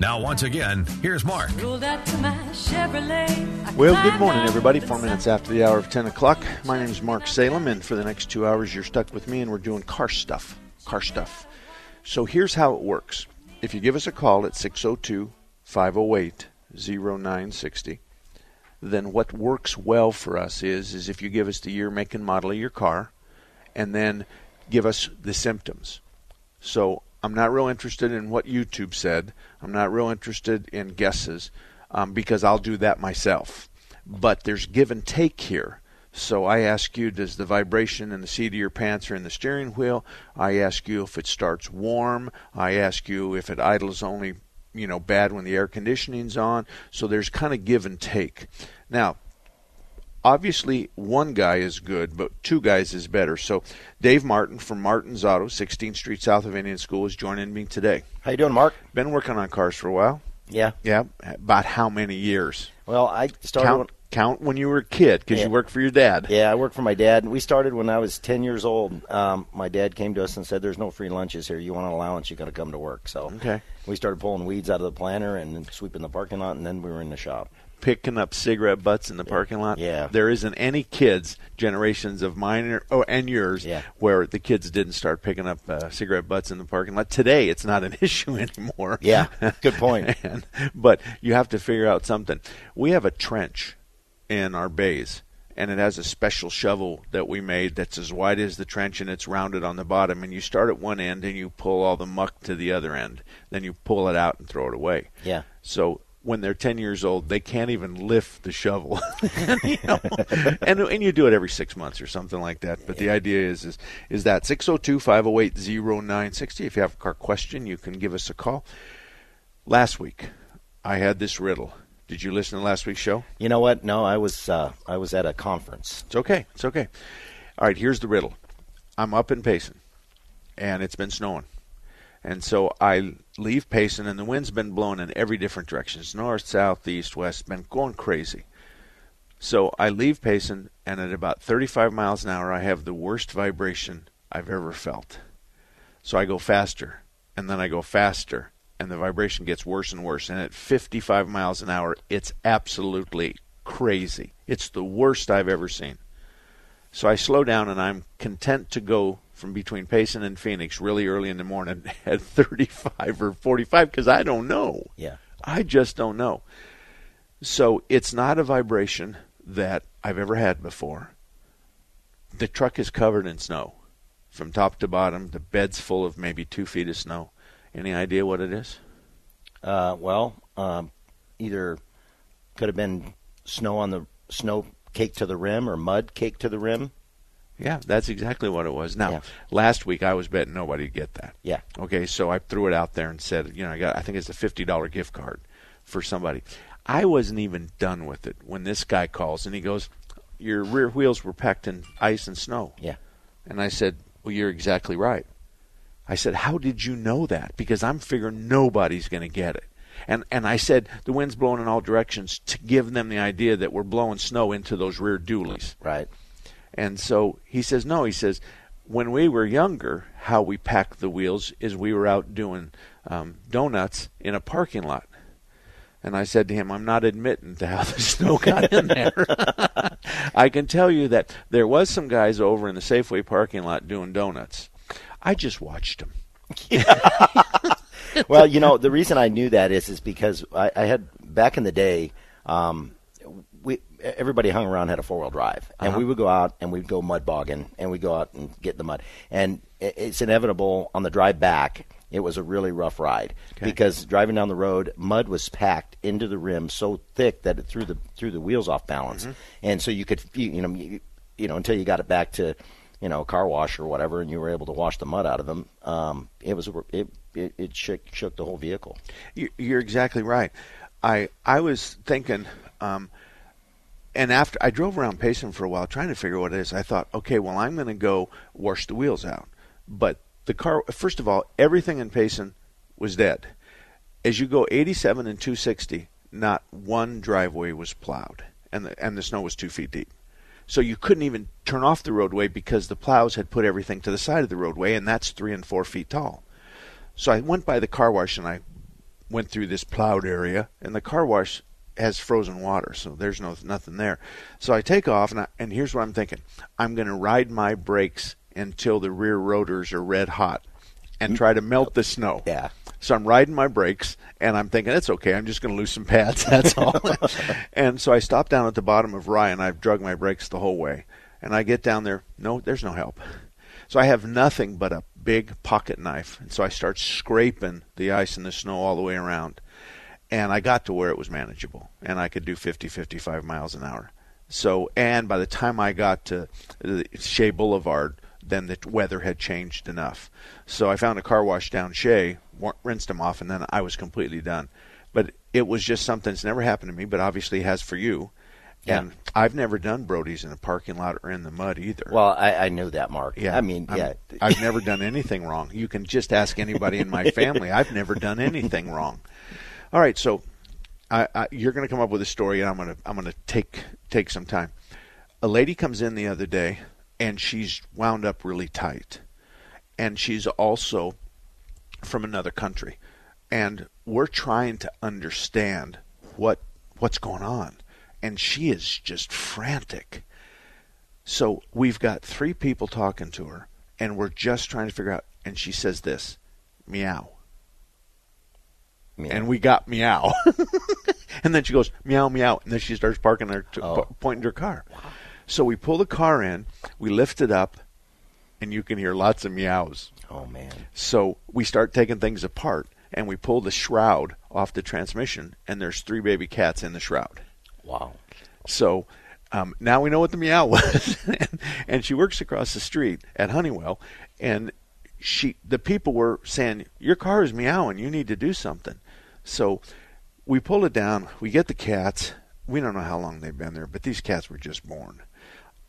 Now, once again, here's Mark. Well, good morning, everybody. Four minutes after the hour of 10 o'clock. My name is Mark Salem, and for the next two hours, you're stuck with me, and we're doing car stuff. Car stuff. So here's how it works if you give us a call at 602 508 0960, then what works well for us is, is if you give us the year, make, and model of your car, and then give us the symptoms. So I'm not real interested in what YouTube said. I'm not real interested in guesses um, because I'll do that myself. But there's give and take here. So I ask you, does the vibration in the seat of your pants or in the steering wheel? I ask you if it starts warm. I ask you if it idles only, you know, bad when the air conditioning's on. So there's kind of give and take. Now, obviously one guy is good, but two guys is better. So Dave Martin from Martin's Auto, 16th Street south of Indian School, is joining me today. How you doing, Mark? Been working on cars for a while. Yeah. Yeah. About how many years? Well, I started. Count, when, count when you were a kid because Yeah. you worked for your dad. yeah, I worked for my dad. We started when I was 10 years old. Um, my dad came to us and said, "There's no free lunches here. You want an allowance, you got to come to work." So Okay. we started pulling weeds out of the planter and sweeping the parking lot, and then we were in the shop. Picking up cigarette butts in the parking lot. Yeah. There isn't any kids, generations of mine or, oh, and yours, Yeah. where the kids didn't start picking up uh, cigarette butts in the parking lot. Today, it's not an issue anymore. Yeah, good point. and, but you have to figure out something. We have a trench in our bays, and it has a special shovel that we made that's as wide as the trench and it's rounded on the bottom. And you start at one end and you pull all the muck to the other end. Then you pull it out and throw it away. Yeah. So when they're 10 years old, they can't even lift the shovel. you know? and, and you do it every six months or something like that. But the idea is, is, is that 602 508 0960. If you have a car question, you can give us a call. Last week, I had this riddle. Did you listen to last week's show? You know what? No, I was uh, I was at a conference. It's okay. It's okay. All right, here's the riddle. I'm up in Payson, and it's been snowing. And so I leave Payson, and the wind's been blowing in every different direction. It's north, south, east, west, been going crazy. So I leave Payson, and at about 35 miles an hour, I have the worst vibration I've ever felt. So I go faster, and then I go faster, and the vibration gets worse and worse. And at 55 miles an hour, it's absolutely crazy. It's the worst I've ever seen. So I slow down and I'm content to go from between Payson and Phoenix really early in the morning at 35 or 45 because I don't know. Yeah. I just don't know. So it's not a vibration that I've ever had before. The truck is covered in snow from top to bottom. The bed's full of maybe two feet of snow. Any idea what it is? Uh, well, um, either could have been snow on the snow cake to the rim or mud cake to the rim. Yeah, that's exactly what it was. Now, Yeah. last week I was betting nobody'd get that. Yeah. Okay, so I threw it out there and said, you know, I got I think it's a fifty dollar gift card for somebody. I wasn't even done with it when this guy calls and he goes, Your rear wheels were packed in ice and snow. Yeah. And I said, Well, you're exactly right. I said, How did you know that? Because I'm figuring nobody's going to get it. And and I said the wind's blowing in all directions to give them the idea that we're blowing snow into those rear dualies. Right. And so he says, no, he says, when we were younger, how we packed the wheels is we were out doing um, donuts in a parking lot. And I said to him, I'm not admitting to how the snow got in there. I can tell you that there was some guys over in the Safeway parking lot doing donuts. I just watched them. well, you know, the reason I knew that is is because I, I had back in the day, um, we everybody hung around had a four wheel drive, and Uh-huh. we would go out and we'd go mud bogging, and we'd go out and get in the mud, and i- it's inevitable on the drive back. It was a really rough ride because driving down the road, mud was packed into the rim so thick that it threw the threw the wheels off balance, Mm-hmm. and so you could you, you know you, you know until you got it back to you know car wash or whatever, and you were able to wash the mud out of them. Um, it was it it, it shook shook the whole vehicle. You- You're exactly right. I I was thinking, um, and after I drove around Payson for a while trying to figure out what it is. I thought, okay, well I'm going to go wash the wheels out, but the car. First of all, everything in Payson was dead. As you go 87 and 260, not one driveway was plowed, and the and the snow was two feet deep. So you couldn't even turn off the roadway because the plows had put everything to the side of the roadway, and that's three and four feet tall. So I went by the car wash and I went through this plowed area, and the car wash has frozen water, so there's no nothing there. So I take off, and I, and here's what I'm thinking: I'm going to ride my brakes until the rear rotors are red hot, and try to melt the snow. Yeah. So I'm riding my brakes, and I'm thinking it's okay. I'm just going to lose some pads. That's all. and so I stop down at the bottom of Rye, and I've drug my brakes the whole way. And I get down there. No, there's no help. So I have nothing but a big pocket knife, and so I start scraping the ice and the snow all the way around. And I got to where it was manageable, and I could do 50, 55 miles an hour. So, and by the time I got to the Shea Boulevard, then the weather had changed enough. So I found a car wash down Shea, rinsed them off, and then I was completely done. But it was just something that's never happened to me, but obviously has for you. Yeah. And I've never done Brody's in a parking lot or in the mud either. Well, I, I knew that, Mark. Yeah, I mean, I'm- yeah. I've never done anything wrong. You can just ask anybody in my family. I've never done anything wrong. All right, so I, I, you're going to come up with a story, and I'm going to I'm going to take take some time. A lady comes in the other day, and she's wound up really tight, and she's also from another country, and we're trying to understand what what's going on, and she is just frantic. So we've got three people talking to her, and we're just trying to figure out. And she says this, meow, meow. and we got meow. and then she goes meow meow, and then she starts parking her, to, Oh. pointing to her car. So we pull the car in, we lift it up, and you can hear lots of meows. oh man. So we start taking things apart, and we pull the shroud off the transmission, and there's three baby cats in the shroud. Wow. So um, now we know what the meow was, and, and she works across the street at Honeywell, and she the people were saying your car is meowing, you need to do something. So we pull it down, we get the cats. We don't know how long they've been there, but these cats were just born.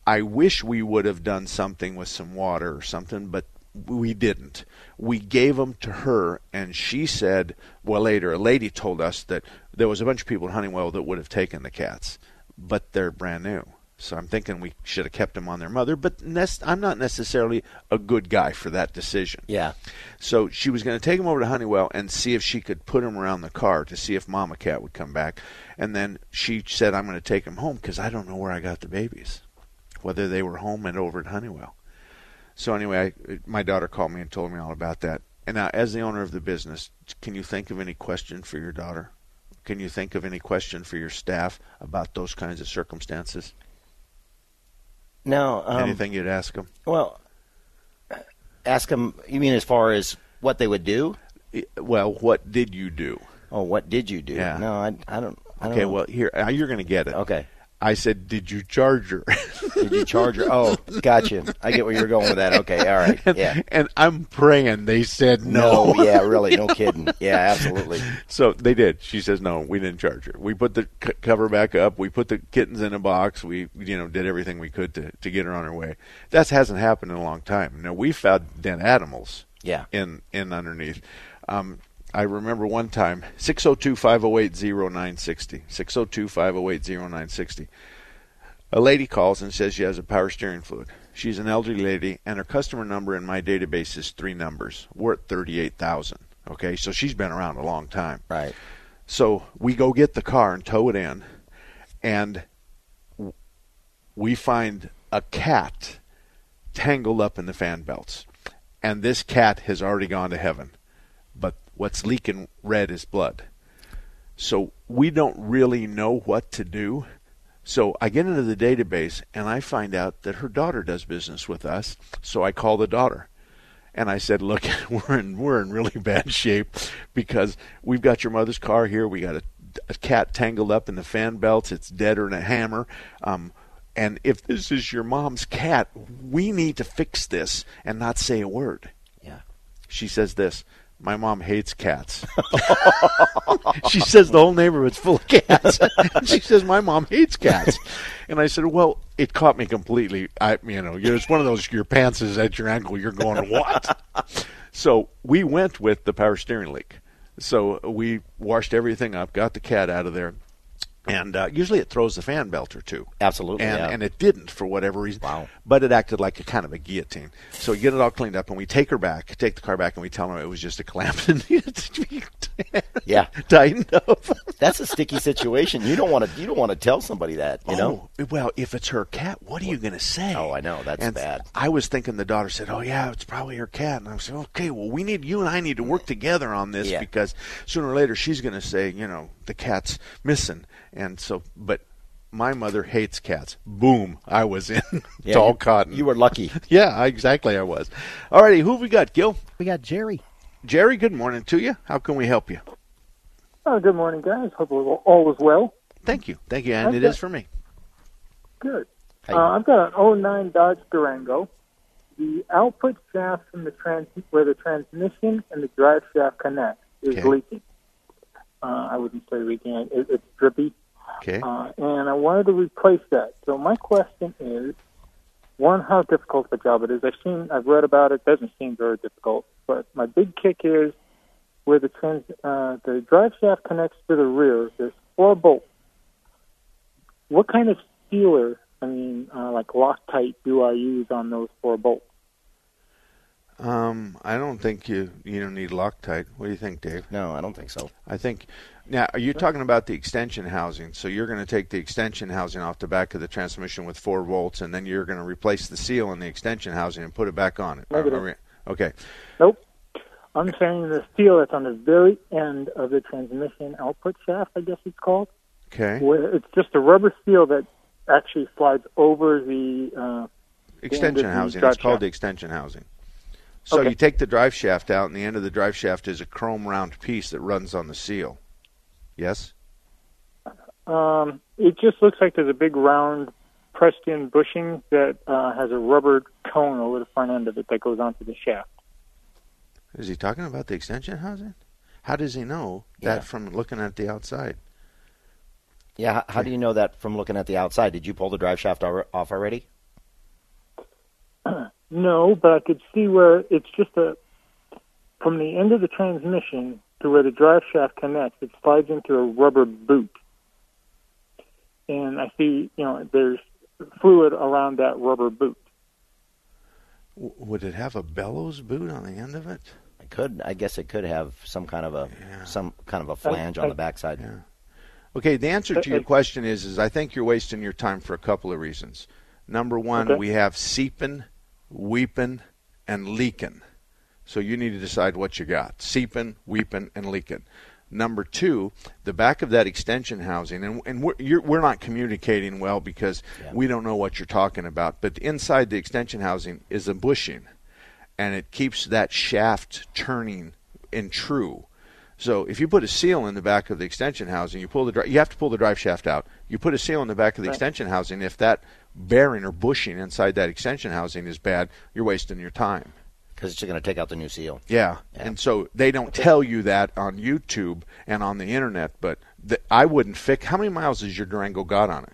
I wish we would have done something with some water or something, but we didn't. We gave them to her, and she said, well, later, a lady told us that there was a bunch of people at Honeywell that would have taken the cats, but they're brand new. So I'm thinking we should have kept them on their mother, but I'm not necessarily a good guy for that decision. Yeah. So she was going to take him over to Honeywell and see if she could put him around the car to see if Mama Cat would come back. And then she said, I'm going to take him home because I don't know where I got the babies, whether they were home and over at Honeywell. So anyway, I, my daughter called me and told me all about that. And now, as the owner of the business, can you think of any question for your daughter? Can you think of any question for your staff about those kinds of circumstances? No. um, Anything you'd ask them? well, ask them. You mean as far as what they would do? Well, what did you do? Oh, what did you do? Yeah. No, I, I don't. I don't Okay, well, here uh, you're going to get it. Okay. I said, "Did you charge her?" Did you charge her? Oh, gotcha. I get where you're going with that. Okay, all right. and, Yeah. and I'm praying they said no. yeah, really, no kidding. Yeah, absolutely. So they did. She says no. We didn't charge her. We put the c- cover back up. We put the kittens in a box. We you know did everything we could to to get her on her way. That hasn't happened in a long time. Now we've found dead animals. Yeah. In in underneath. Um, I remember one time 602-508-0960. 602-508-0960. A lady calls and says she has a power steering fluid. She's an elderly lady, and her customer number in my database is three numbers. We're at 38,000. Okay, so she's been around a long time. Right. So we go get the car and tow it in, and we find a cat tangled up in the fan belts. And this cat has already gone to heaven, what's leaking red is blood. So we don't really know what to do, So I get into the database and I find out that her daughter does business with us. So I call the daughter. And I said, "Look, we're in we're in really bad shape because we've got your mother's car here. We got a, a cat tangled up in the fan belts. It's deader than a hammer. Um, and if this is your mom's cat, we need to fix this and not say a word." Yeah. She says this. My mom hates cats. she says the whole neighborhood's full of cats. she says my mom hates cats. And I said, well, it caught me completely. I, you know, it's one of those your pants is at your ankle. You're going what? so we went with the power steering leak. So we washed everything up, got the cat out of there, and uh, usually it throws the fan belt or two. Absolutely, and yeah. and it didn't for whatever reason. Wow. But it acted like a kind of a guillotine. So we get it all cleaned up, and we take her back, take the car back, and we tell her it was just a clamp that needed to be Yeah. tightened up. That's a sticky situation. You don't want to. You don't want to tell somebody that. You know. Oh, well, if it's her cat, what are you going to say? Oh, I know. That's And bad. I was thinking the daughter said, "Oh yeah, it's probably her cat," and I said, "Okay, well, we need you and I need to work together on this Yeah. because sooner or later she's going to say, you know, the cat's missing." And so, but my mother hates cats. Boom, I was in Yeah, tall you- cotton. You were lucky. yeah, exactly. I was. All righty, who have we got, Gil? We got Jerry. Jerry. Good morning to you. How can we help you? Oh, good morning, guys. Hope all all is well. Thank you, thank you, and I've it got- is for me. Good. Uh, I've got an 09 Dodge Durango. The output shaft from the trans where the transmission and the drive shaft connect is Okay. leaking. Uh, I wouldn't say leaking; it, it's drippy, Okay. uh, and I wanted to replace that. So my question is, one, how difficult of a job it is. I've seen, I've read about it. Doesn't seem very difficult. But my big kick is where the trans, uh, the drive shaft connects to the rear. There's four bolts. What kind of sealer, I mean, uh, like Loctite, do I use on those four bolts? Um, I don't think you you don't need Loctite. What do you think, Dave? No, I don't think so. I think now are you talking about the extension housing? So you're going to take the extension housing off the back of the transmission with four volts, and then you're going to replace the seal in the extension housing and put it back on it. Are- Negative. okay. Nope. I'm saying the steel that's on the very end of the transmission output shaft, I guess it's called. Okay. Where it's just a rubber seal that actually slides over the. Uh, Extension the housing. drive It's called shaft. the extension housing. So Okay. you take the drive shaft out, and the end of the drive shaft is a chrome round piece that runs on the seal. Yes. um, it just looks like there's a big round pressed in bushing that uh, has a rubber cone over the front end of it that goes onto the shaft. Is he talking about the extension housing? How does he know Yeah. that from looking at the outside? Yeah. How, how do you know that from looking at the outside? Did you pull the drive shaft al- off already? No, but I could see where it's just a from the end of the transmission to where the drive shaft connects. It slides into a rubber boot, and I see you know there's fluid around that rubber boot. Would it have a bellows boot on the end of it? It could. I guess it could have some kind of a Yeah. some kind of a flange on I- the backside. Yeah. Okay, the answer to your question is is I think you're wasting your time for a couple of reasons. Number one, Okay. we have seeping, weeping, and leaking. So you need to decide what you got: seeping, weeping, and leaking. Number two, the back of that extension housing, and, and we're, you're, we're not communicating well because Yeah. we don't know what you're talking about. But inside the extension housing is a bushing, and it keeps that shaft turning and true. So if you put a seal in the back of the extension housing, you pull the dri- you have to pull the drive shaft out. You put a seal in the back of the Right. extension housing. If that bearing or bushing inside that extension housing is bad, you're wasting your time. Because it's going to take out the new seal. Yeah. Yeah. And so they don't tell you that on YouTube and on the internet, but the, I wouldn't fix. How many miles has your Durango got on it?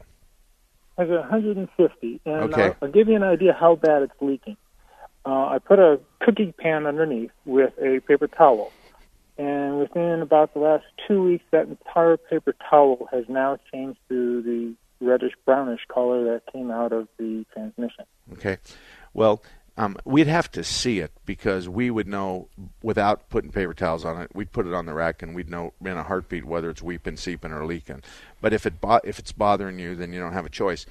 Has 150, and Okay. I'll, I'll give you an idea how bad it's leaking. Uh, I put a cooking pan underneath with a paper towel, and within about the last two weeks, that entire paper towel has now changed to the reddish brownish color that came out of the transmission. Okay. Well, um, we'd have to see it because we would know without putting paper towels on it. We'd put it on the rack and we'd know in a heartbeat whether it's weeping, seeping, or leaking. But if it bo- if it's bothering you, then you don't have a choice.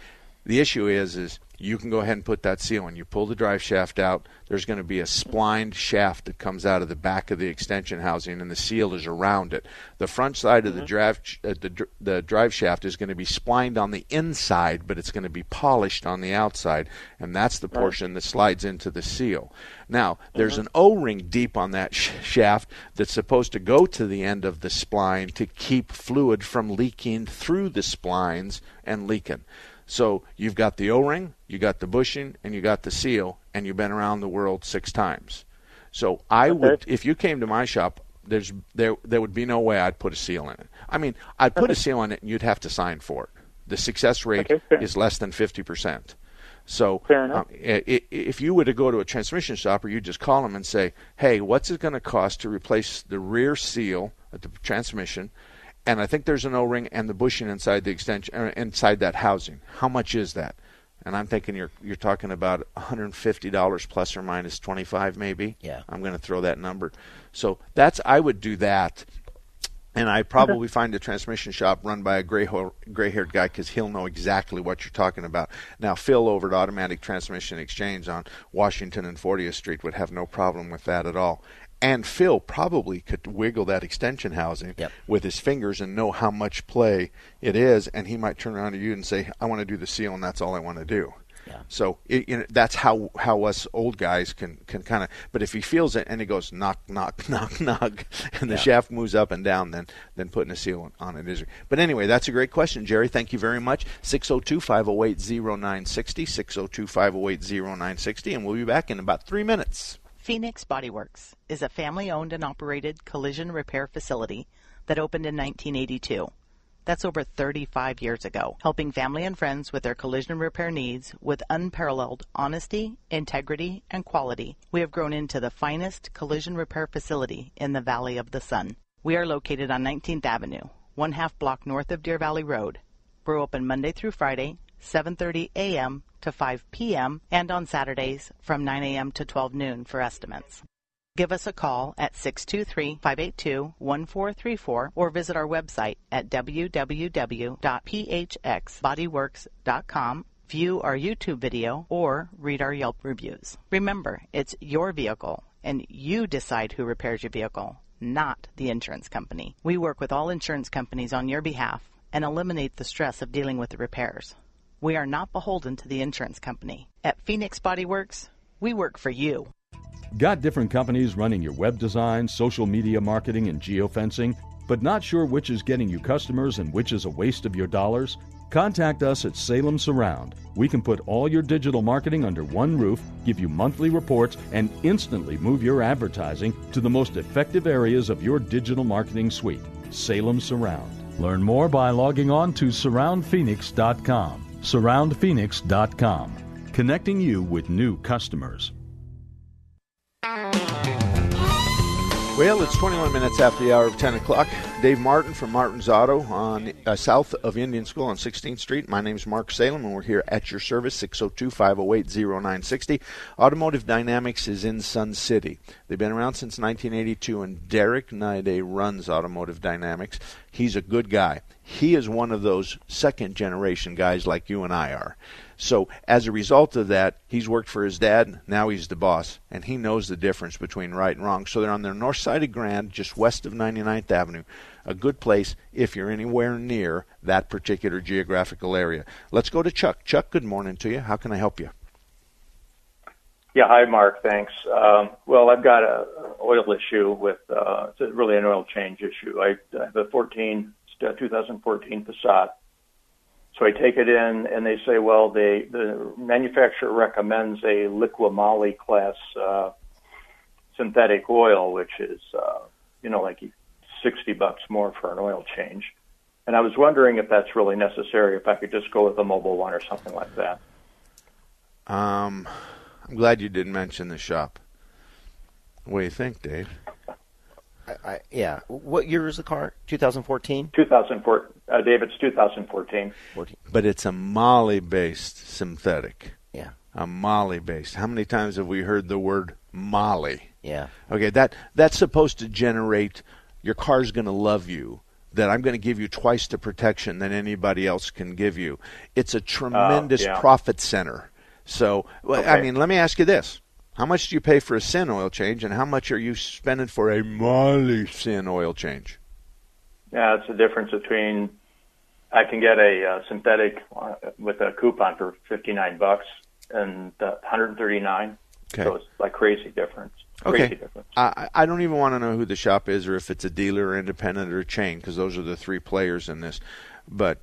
The issue is, is you can go ahead and put that seal in. You pull the drive shaft out. There's going to be a splined shaft that comes out of the back of the extension housing, and the seal is around it. The front side mm-hmm. of the mm-hmm. drive uh, the, the drive shaft is going to be splined on the inside, but it's going to be polished on the outside, and that's the portion that slides into the seal. Now, there's mm-hmm. an O-ring deep on that sh- shaft that's supposed to go to the end of the spline to keep fluid from leaking through the splines and leaking. So you've got the O-ring, you got the bushing, and you got the seal, and you've been around the world six times. So I okay. would, if you came to my shop, there's there there would be no way I'd put a seal in it. I mean, I'd put a seal in it, and you'd have to sign for it. The success rate okay, is less than fifty percent. So um, if you were to go to a transmission shop, or you just call them and say, "Hey, what's it going to cost to replace the rear seal at the transmission?" And I think there's an O-ring and the bushing inside the extension uh, inside that housing. How much is that? And I'm thinking you're you're talking about $150 plus or minus 25 maybe. Yeah. I'm going to throw that number. So that's I would do that. And I probably okay. find a transmission shop run by a gray gray-haired guy because he'll know exactly what you're talking about. Now, Phil over at Automatic Transmission Exchange on Washington and 40th Street would have no problem with that at all. And Phil probably could wiggle that extension housing yep. with his fingers and know how much play it is, and he might turn around to you and say, "I want to do the seal, and that's all I want to do." Yeah. So it, you know, that's how how us old guys can can kind of. But if he feels it and he goes knock knock knock knock, and the yeah. shaft moves up and down, then then putting a seal on it is. But anyway, that's a great question, Jerry. Thank you very much. 602-508-0960, 602-508-0960, and we'll be back in about three minutes. Phoenix Bodyworks is a family owned and operated collision repair facility that opened in 1982. That's over 35 years ago, helping family and friends with their collision repair needs with unparalleled honesty, integrity, and quality. We have grown into the finest collision repair facility in the Valley of the Sun. We are located on 19th Avenue, one half block north of Deer Valley Road. We're open Monday through Friday, 7:30 a.m to 5 p.m. and on Saturdays from 9 a.m. to 12 noon for estimates. Give us a call at 623-582-1434 or visit our website at www.phxbodyworks.com view our YouTube video, or read our Yelp reviews. Remember, it's your vehicle, and you decide who repairs your vehicle, not the insurance company. We work with all insurance companies on your behalf and eliminate the stress of dealing with the repairs. We are not beholden to the insurance company. At Phoenix Bodyworks, we work for you. Got different companies running your web design, social media marketing, and geofencing, but not sure which is getting you customers and which is a waste of your dollars? Contact us at Salem Surround. We can put all your digital marketing under one roof, give you monthly reports, and instantly move your advertising to the most effective areas of your digital marketing suite. Salem Surround. Learn more by logging on to surroundphoenix.com surroundphoenix.com, connecting you with new customers. Well, it's 21 minutes after the hour of 10 o'clock. Dave Martin from Martin's Auto on uh, south of Indian School on 16th Street. My name is Mark Salem, and we're here at your service, 602 508 0960. Automotive Dynamics is in Sun City. They've been around since 1982, and Derek Nide runs Automotive Dynamics. He's a good guy. He is one of those second generation guys like you and I are. So as a result of that, he's worked for his dad. Now he's the boss, and he knows the difference between right and wrong. So they're on the north side of Grand, just west of 99th Avenue. A good place if you're anywhere near that particular geographical area. Let's go to Chuck. Chuck, good morning to you. How can I help you? Yeah, hi, Mark. Thanks. Um, well, I've got a oil issue with uh, it's really an oil change issue. I, I have a 14, 2014 Passat so I take it in, and they say, well, they, the manufacturer recommends a Liqui-Moly class uh, synthetic oil, which is, uh, you know, like 60 bucks more for an oil change. And I was wondering if that's really necessary, if I could just go with a Mobil One or something like that. Um, I'm glad you didn't mention the shop. What do you think, Dave? I, I, yeah. What year is the car? 2014. 2004. Uh, David's 2014. 14. But it's a moly based synthetic. Yeah. A moly based. How many times have we heard the word moly? Yeah. Okay, that that's supposed to generate your car's going to love you that I'm going to give you twice the protection than anybody else can give you. It's a tremendous yeah. profit center. So, well, I mean, let me ask you this. How much do you pay for a sin oil change, and how much are you spending for a Molly sin oil change? Yeah, it's the difference between I can get a uh, synthetic uh, with a coupon for 59 bucks and uh, 139. Okay. So it's like crazy difference. Crazy Okay. difference. I, I don't even want to know who the shop is or if it's a dealer or independent or chain because those are the three players in this. But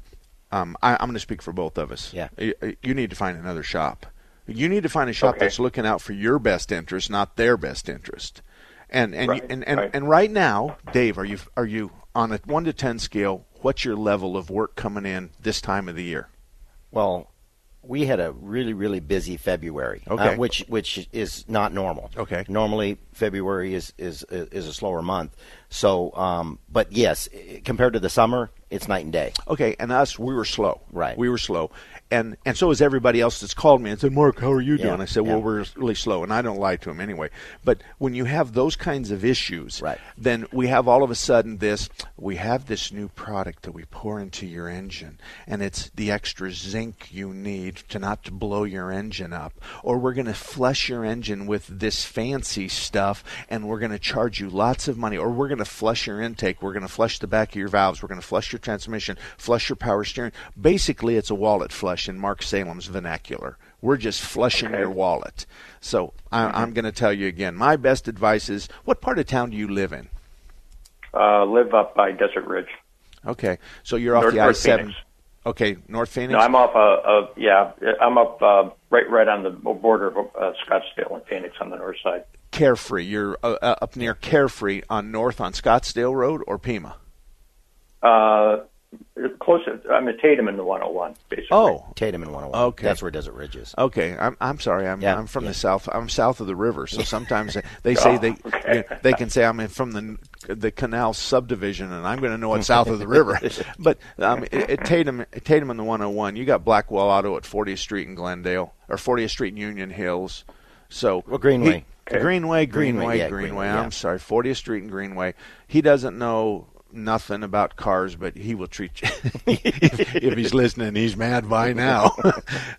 um, I, I'm going to speak for both of us. Yeah. You, you need to find another shop. You need to find a shop Okay. that's looking out for your best interest, not their best interest. And and Right, and, and, right. and right now, Dave, are you are you on a one to ten scale? What's your level of work coming in this time of the year? Well, we had a really really busy February, uh, which which is not normal. Okay. Normally February is is is a slower month. So, um, but yes, compared to the summer, it's night and day. Okay, and us, we were slow. Right. We were slow. And and so is everybody else that's called me and said, Mark, how are you Yeah, doing? I said, Well, yeah. we're really slow. And I don't lie to them anyway. But when you have those kinds of issues, Right. then we have all of a sudden this we have this new product that we pour into your engine and it's the extra zinc you need to not to blow your engine up. Or we're gonna flush your engine with this fancy stuff and we're gonna charge you lots of money. Or we're gonna flush your intake, we're gonna flush the back of your valves, we're gonna flush your transmission, flush your power steering. Basically it's a wallet flush in Mark Salem's vernacular. We're just flushing your wallet. So I, I'm going to tell you again. My best advice is: What part of town do you live in? Uh, live up by Desert Ridge. Okay, so you're off North- the North I seven. Okay, North Phoenix. No, I'm off. Uh, uh, yeah, I'm up uh, right right on the border of uh, Scottsdale and Phoenix on the north side. Carefree. You're uh, uh, up near Carefree on North on Scottsdale Road or Pima. Uh, closer. I'm at Tatum in the 101, basically. Oh, Tatum and 101. Okay. That's where Desert Ridge is. Okay, I'm I'm sorry. I'm Yeah, I'm from yeah. the south. I'm south of the river, so sometimes they, they say Oh, they okay. you know, they can say I'm from the the canal subdivision, and I'm going to know what's south of the river. But um, at, at Tatum Tatum in the 101, you got Blackwell Auto at 40th Street in Glendale or 40th Street in Union Hills. So Well, Greenway. he- Greenway, Greenway, Greenway, yeah, Greenway. Greenway, yeah. I'm sorry, 40th Street and Greenway. He doesn't know nothing about cars, but he will treat you if, if he's listening. He's mad by now.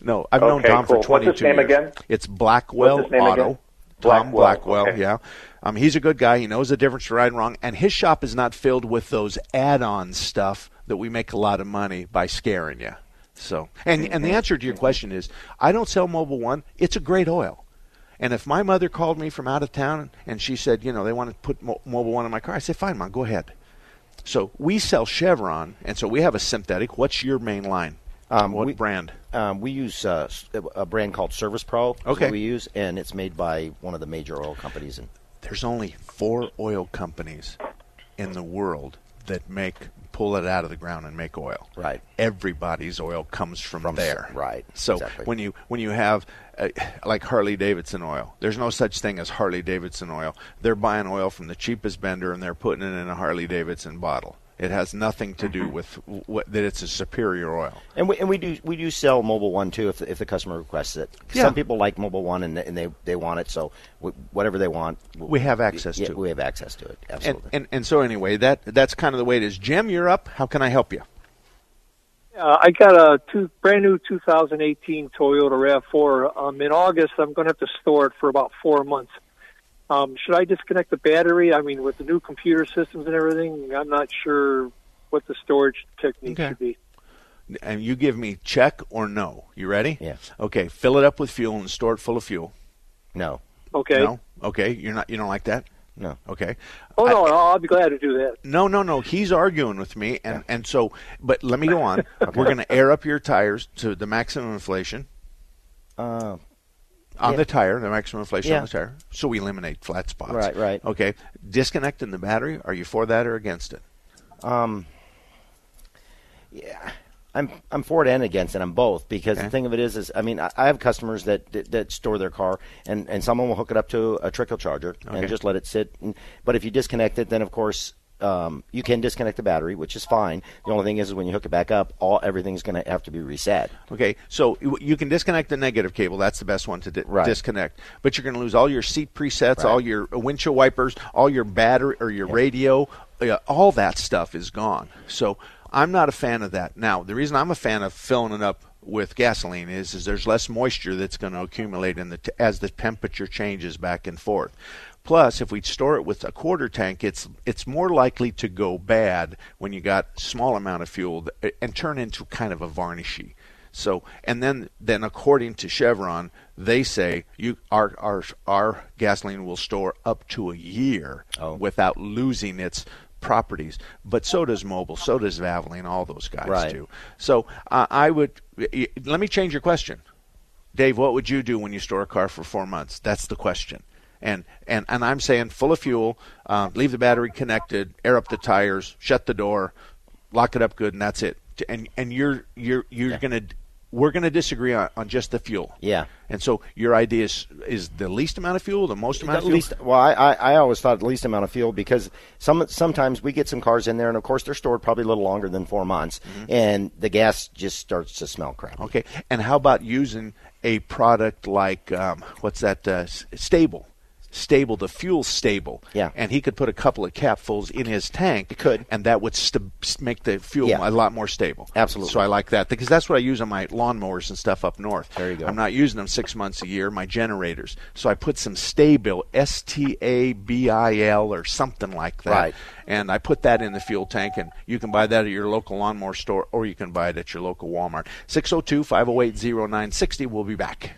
no, I've known Okay, Tom cool. for What's his name years. again? It's Blackwell What's Auto. again? Tom Blackwell, Blackwell, okay. yeah. Um, he's a good guy. He knows the difference right and wrong. And his shop is not filled with those add-on stuff that we make a lot of money by scaring you. So, and and the answer to your question is, I don't sell Mobil One. It's a great oil. And if my mother called me from out of town and she said, you know, they want to put Mo- Mobil One in my car, I said, fine, mom, go ahead. So we sell Chevron, and so we have a synthetic. What's your main line? Um, what we- brand? Um, we use uh, a brand called Service Pro. Okay. we use, and it's made by one of the major oil companies. And There's only four oil companies in the world that make pull it out of the ground and make oil. Right. Everybody's oil comes from, From there. right, So exactly. when you when you have uh, like Harley Davidson oil, there's no such thing as Harley Davidson oil. They're buying oil from the cheapest vendor and they're putting it in a Harley Davidson bottle. It has nothing to do with what, that it's a superior oil. and we and we do we do sell Mobil One too if if the customer requests it. Yeah. Some people like Mobil One and, and they they want it, so w- whatever they want, We have access yeah, to. We have access to it. And, Absolutely. and and so anyway, that that's kind of the way it is. Jim, you're up. How can I help you? Uh, I got a two, brand new 2018 Toyota RAV4. Um, in August, I'm going to have to store it for about four months. Um, should I disconnect the battery? I mean, with the new computer systems and everything, I'm not sure what the storage technique Okay. should be. and you give me check or no. You ready? Yeah. Okay. Fill it up with fuel and store it full of fuel. no, Okay. No. Okay. You're not. You don't like that. no. Okay. Oh I- no, no, I'll be glad to do that. No, no, no. He's arguing with me, and and so. But let me go on. We're going to air up your tires to the maximum inflation Uh, on Yeah. the tire, the maximum inflation Yeah. on the tire, so we eliminate flat spots. Right, right. Okay. Disconnecting the battery. Are you for that or against it? Um, yeah, I'm I'm for it and against it. I'm both because Okay. the thing of it is, is I mean, I, I have customers that, that that store their car, and and someone will hook it up to a trickle charger Okay. and just let it sit. And, but if you disconnect it, then of course. Um, you can disconnect the battery, which is fine. The only thing is, is when you hook it back up, all everything's going to have to be reset. Okay, so you- can disconnect the negative cable. That's the best one to di- Right. disconnect. But you're going to lose all your seat presets, Right. all your windshield wipers, all your battery or your radio, uh, all that stuff is gone. So I'm not a fan of that. Now, the reason I'm a fan of filling it up with gasoline is is there's less moisture that's going to accumulate in the t- as the temperature changes back and forth. Plus, if we store it with a quarter tank, it's it's more likely to go bad when you got small amount of fuel and turn into kind of a varnishy. So, and then then according to Chevron, they say you our our our gasoline will store up to a year oh. without losing its properties. But so does Mobil, so does Valvoline, all those guys right. do. So uh, I would let me change your question, Dave. What would you do when you store a car for four months? That's the question. And and and I'm saying full of fuel, uh, leave the battery connected, air up the tires, shut the door, lock it up good, and that's it. And and you're you're you're yeah. gonna we're going to disagree on, on just the fuel. Yeah. And so your idea is is the least amount of fuel, the most amount the of fuel. Least, well, I, I, I always thought the least amount of fuel because some sometimes we get some cars in there, and of course they're stored probably a little longer than four months, mm-hmm. and the gas just starts to smell crap. Okay. And how about using a product like um, what's that? Uh, Sta-Bil Sta-Bil, the fuel Sta-Bil. Yeah. And he could put a couple of capfuls in his tank. He could. And that would st- make the fuel yeah. a lot more Sta-Bil. Absolutely. So I like that because that's what I use on my lawnmowers and stuff up north. There you go. I'm not using them six months a year, my generators. So I put some stable, S T A B I L or something like that. Right. And I put that in the fuel tank, and you can buy that at your local lawnmower store or you can buy it at your local Walmart. 602 508 0960. We'll be back.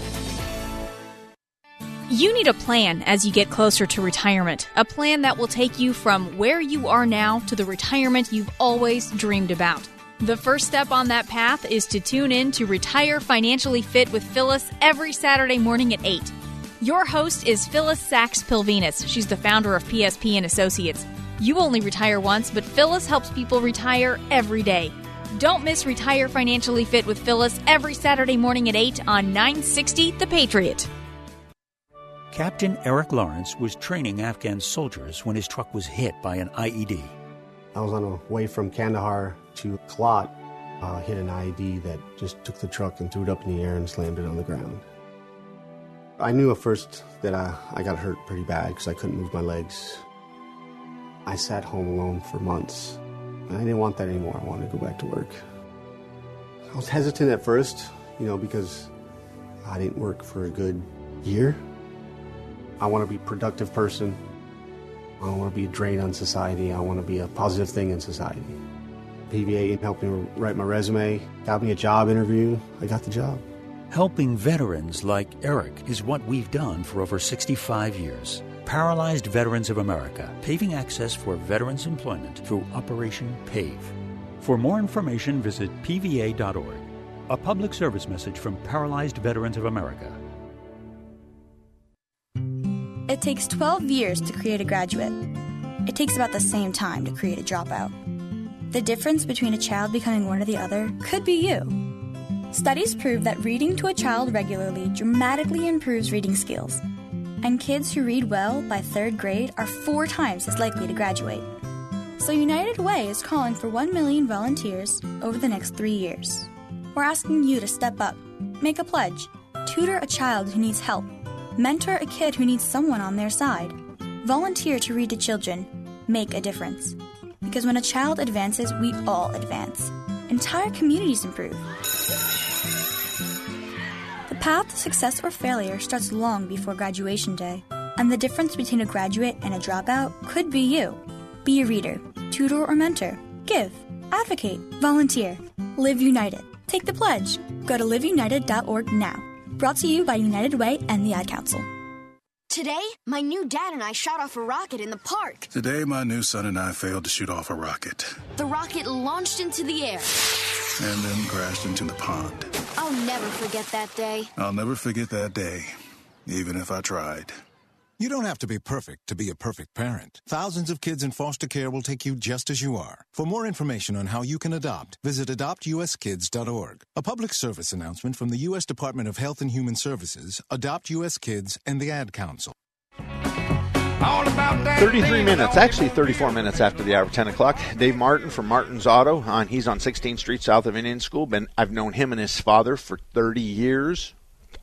You need a plan as you get closer to retirement, a plan that will take you from where you are now to the retirement you've always dreamed about. The first step on that path is to tune in to Retire Financially Fit with Phyllis every Saturday morning at 8. Your host is Phyllis Sachs Pilvinus. She's the founder of PSP and Associates. You only retire once, but Phyllis helps people retire every day. Don't miss Retire Financially Fit with Phyllis every Saturday morning at 8 on 960 The Patriot. Captain Eric Lawrence was training Afghan soldiers when his truck was hit by an IED. I was on the way from Kandahar to Kalat, uh, hit an IED that just took the truck and threw it up in the air and slammed it on the ground. I knew at first that I, I got hurt pretty bad because I couldn't move my legs. I sat home alone for months. I didn't want that anymore. I wanted to go back to work. I was hesitant at first, you know, because I didn't work for a good year. I want to be a productive person. I don't want to be a drain on society. I want to be a positive thing in society. PVA helped me write my resume, got me a job interview. I got the job. Helping veterans like Eric is what we've done for over 65 years. Paralyzed Veterans of America, paving access for veterans' employment through Operation PAVE. For more information, visit pva.org. A public service message from Paralyzed Veterans of America. It takes 12 years to create a graduate. It takes about the same time to create a dropout. The difference between a child becoming one or the other could be you. Studies prove that reading to a child regularly dramatically improves reading skills, and kids who read well by third grade are four times as likely to graduate. So, United Way is calling for 1 million volunteers over the next three years. We're asking you to step up, make a pledge, tutor a child who needs help Mentor a kid who needs someone on their side. Volunteer to read to children. Make a difference. Because when a child advances, we all advance. Entire communities improve. The path to success or failure starts long before graduation day, and the difference between a graduate and a dropout could be you. Be a reader, tutor, or mentor. Give. Advocate. Volunteer. Live United. Take the pledge. Go to liveunited.org now. Brought to you by United Way and the Ad Council. Today, my new dad and I shot off a rocket in the park. Today, my new son and I failed to shoot off a rocket The rocket launched into the air. and then crashed into the pond. I'll never forget that day. I'll never forget that day, even if I tried. You don't have to be perfect to be a perfect parent. Thousands of kids in foster care will take you just as you are. For more information on how you can adopt, visit adoptuskids.org. A public service announcement from the U.S. Department of Health and Human Services, Adopt U.S. Kids, and the Ad Council. 33 minutes, actually 34 minutes after the hour of 10 o'clock. Dave Martin from Martin's Auto. On, he's on 16th Street south of Indian School. Been, I've known him and his father for 30 years.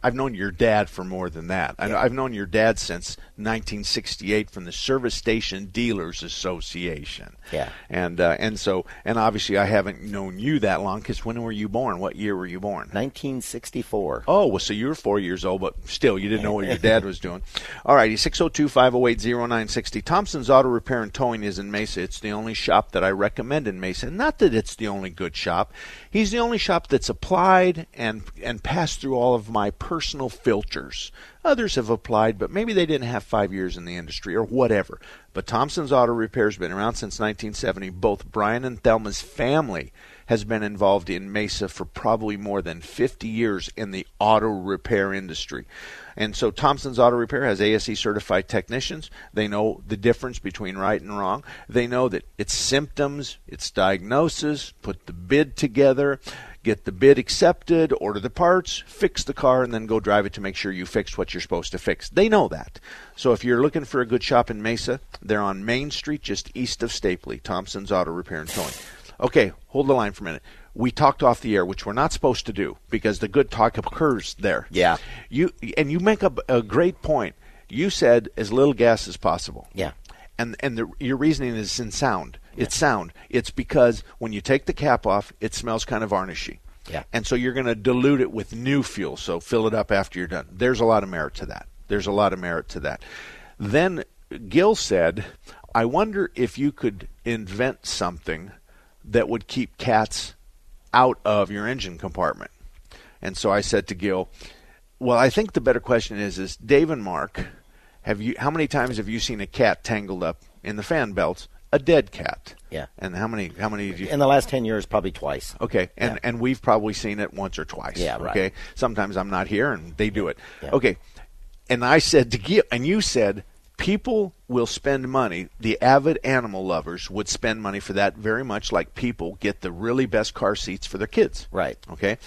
I've known your dad for more than that. I, I've known your dad since 1968 from the Service Station Dealers Association. Yeah. And uh, and so and obviously I haven't known you that long because when were you born? What year were you born? 1964. Oh, well, so you were four years old, but still you didn't know what your dad was doing. All righty, 602-508-0960. Thompson's Auto Repair and Towing is in Mesa. It's the only shop that I recommend in Mesa. Not that it's the only good shop. He's the only shop that's applied and and passed through all of my personal filters. Others have applied, but maybe they didn't have five years in the industry or whatever. But Thompson's Auto Repair has been around since 1970. Both Brian and Thelma's family has been involved in Mesa for probably more than 50 years in the auto repair industry. And so Thompson's Auto Repair has ASE certified technicians. They know the difference between right and wrong. They know that it's symptoms, it's diagnosis, put the bid together, get the bid accepted, order the parts, fix the car, and then go drive it to make sure you fixed what you're supposed to fix. They know that. So if you're looking for a good shop in Mesa, they're on Main Street just east of Stapley, Thompson's Auto Repair and Towing. Okay, hold the line for a minute. We talked off the air, which we're not supposed to do because the good talk occurs there. Yeah. You and you make a, a great point. You said as little gas as possible. Yeah. And and the, your reasoning is in sound. It's sound. It's because when you take the cap off, it smells kind of varnishy. Yeah. And so you're going to dilute it with new fuel. So fill it up after you're done. There's a lot of merit to that. There's a lot of merit to that. Then Gil said, I wonder if you could invent something that would keep cats out of your engine compartment. And so I said to Gil, well, I think the better question is is Dave and Mark, have you how many times have you seen a cat tangled up in the fan belts? A dead cat. Yeah. And how many how many did you In the last 10 years, probably twice. Okay, and and we've probably seen it once or twice. Yeah, right. Okay, sometimes I'm not here and they do it. Yeah. Okay, and I said to Gil, and you said people will spend money. The avid animal lovers would spend money for that very much like people get the really best car seats for their kids. Right. Okay,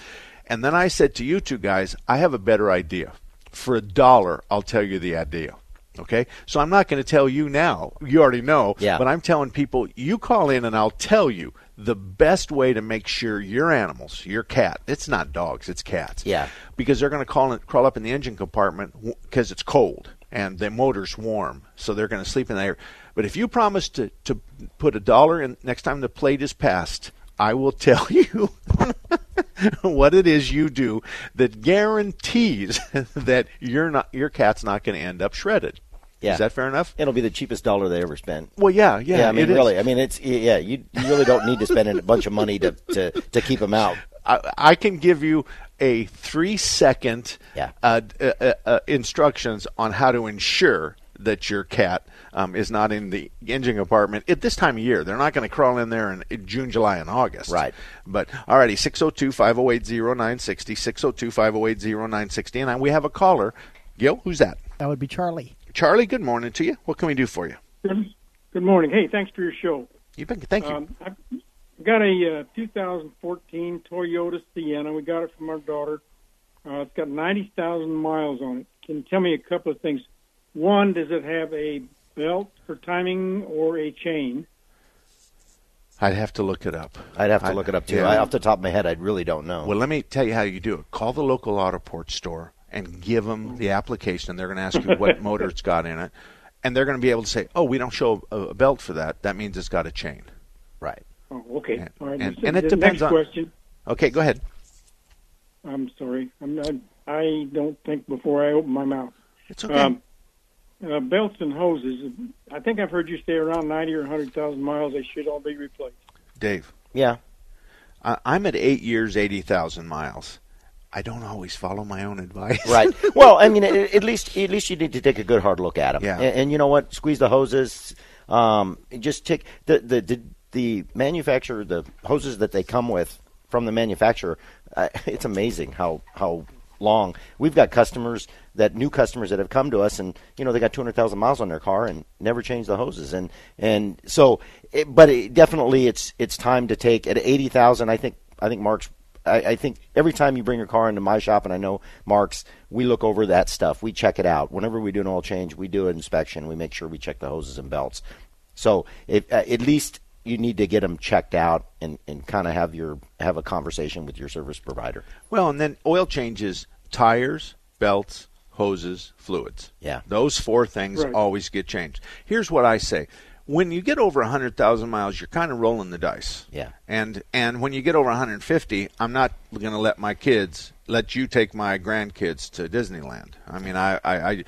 and then I said to you two guys, I have a better idea. For a dollar, I'll tell you the idea. Okay, so I'm not going to tell you now. You already know. Yeah. But I'm telling people, you call in and I'll tell you the best way to make sure your animals, your cat, it's not dogs, it's cats. Yeah. Because they're going to crawl, crawl up in the engine compartment because it's cold and the motor's warm, so they're going to sleep in there. But if you promise to, to put a dollar in next time the plate is passed, I will tell you what it is you do that guarantees that you're not your cat's not going to end up shredded. Yeah. Is that fair enough? It'll be the cheapest dollar they ever spent. Well, yeah, yeah. yeah I mean, it is. really. I mean, it's yeah. You, you really don't need to spend a bunch of money to, to, to keep them out. I, I can give you a three second Yeah. uh, uh, uh, uh, instructions on how to ensure that your cat um, is not in the engine compartment at this time of year. They're not going to crawl in there in, in June, July, and August. Right. But alrighty, 602-508-0960, 602-508-0960. And we have a caller. Gil, who's that? That would be Charlie. Charlie, good morning to you. What can we do for you? Good, good morning. Hey, thanks for your show. You've been, thank you. Um, I've got a uh, 2014 Toyota Sienna. We got it from our daughter. Uh, it's got 90,000 miles on it. Can you tell me a couple of things? One, does it have a belt for timing or a chain? I'd have to look it up. I'd have to I- look it up too. yeah. I, off the top of my head, I really don't know. Well, let me tell you how you do it. Call the local auto Autoport store and give them the application. They're going to ask you what motor it's got in it, and they're going to be able to say, "Oh, we don't show a, a belt for that. That means it's got a chain." Right. Oh, okay. All right. and- The- and it depends next on- question. Okay, go ahead. I'm sorry. I'm not. I don't think before I open my mouth. It's okay. Um, uh, belts and hoses. I think I've heard you say around 90 or 100,000 miles. They should all be replaced. Dave, Yeah. Uh, I'm at eight years, eighty thousand miles. I don't always follow my own advice. right. Well, I mean, at, at least at least you need to take a good hard look at them. Yeah. And, and you know what? Squeeze the hoses. Um, just take the, the the the manufacturer the hoses that they come with from the manufacturer. Uh, it's amazing how how long. We've got customers that new customers that have come to us and you know they got 200,000 miles on their car and never changed the hoses. And and so it, but it, definitely it's it's time to take at 80,000 I think I think Mark's I, I think every time you bring your car into my shop and I know Mark's we look over that stuff. We check it out. Whenever we do an oil change we do an inspection. We make sure we check the hoses and belts. So if, uh, at least you need to get them checked out and, and kind of have your have a conversation with your service provider. Well, and then oil changes, tires, belts, hoses, fluids. Yeah. Those four things Right. always get changed. Here's what I say. When you get over 100,000 miles, you're kind of rolling the dice. Yeah. And and when you get over 150, I'm not going to let my kids let you take my grandkids to Disneyland. I mean, I, I, I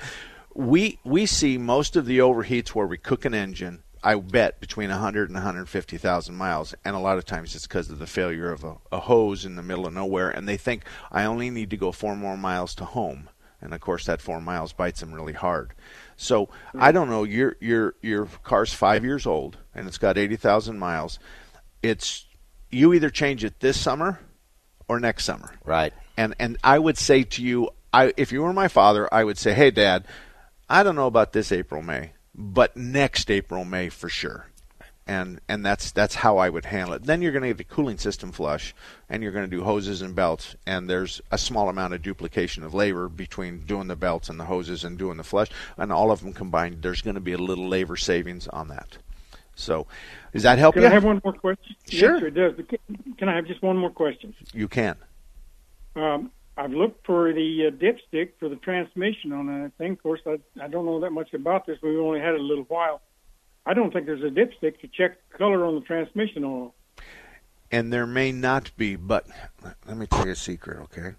we we see most of the overheats where we cook an engine. I bet between 100 and 150,000 miles, and a lot of times it's because of the failure of a, a hose in the middle of nowhere, and they think I only need to go four more miles to home, and of course that four miles bites them really hard. So I don't know. Your your your car's five years old, and it's got 80,000 miles. It's you either change it this summer or next summer. Right. And and I would say to you, I if you were my father, I would say, "Hey dad, I don't know about this April May, but next April May for sure." And and that's that's how I would handle it. Then you're going to get the cooling system flush, and you're going to do hoses and belts, and there's a small amount of duplication of labor between doing the belts and the hoses and doing the flush, and all of them combined. There's going to be a little labor savings on that. So, does that help Can you? I have one more question? Sure. Yes, it does. Can- Can I have just one more question? You can. Um, I've looked for the uh, dipstick for the transmission on that thing. Of course, I, I don't know that much about this. We've only had it a little while. I don't think there's a dipstick to check the color on the transmission oil. and there may not be, but let me tell you a secret, okay?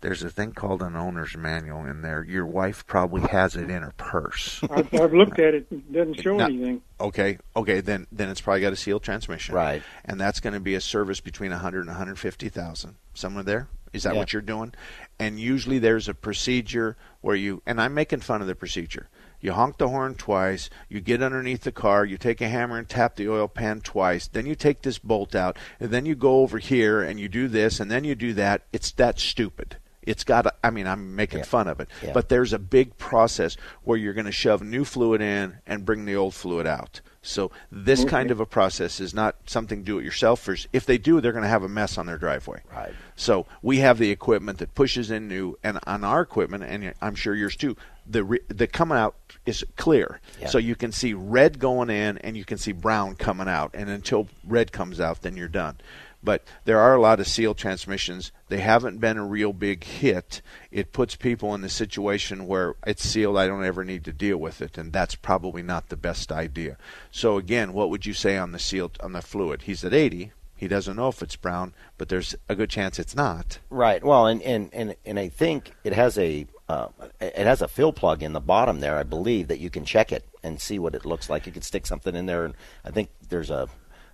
There's a thing called an owner's manual in there. Your wife probably has it in her purse. I've, I've looked at it. It doesn't show Now- anything. Okay, okay, then then it's probably got a sealed transmission, Right. And that's going to be a service between 100 and 150,000. Somewhere there. Is that Yeah. what you're doing? And usually there's a procedure where you and I'm making fun of the procedure. You honk the horn twice, you get underneath the car, you take a hammer and tap the oil pan twice, then you take this bolt out, and then you go over here and you do this and then you do that. It's that stupid. It's got to, I mean, I'm making fun of it, Yeah. but there's a big process where you're going to shove new fluid in and bring the old fluid out. So this Okay. kind of a process is not something do it yourselfers. If they do, they're going to have a mess on their driveway. Right. So we have the equipment that pushes in new, and on our equipment, and I'm sure yours too. The re, the coming out is clear, Yeah. so you can see red going in, and you can see brown coming out. And until red comes out, then you're done. But there are a lot of sealed transmissions. They haven't been a real big hit. It puts people in the situation where it's sealed. I don't ever need to deal with it, and that's probably not the best idea. So again, what would you say on the sealed on the fluid? He's at 80. He doesn't know if it's brown, but there's a good chance it's not. Right. Well, and and and, and I think it has a uh, it has a fill plug in the bottom there. I believe that you can check it and see what it looks like. You can stick something in there, and I think there's a.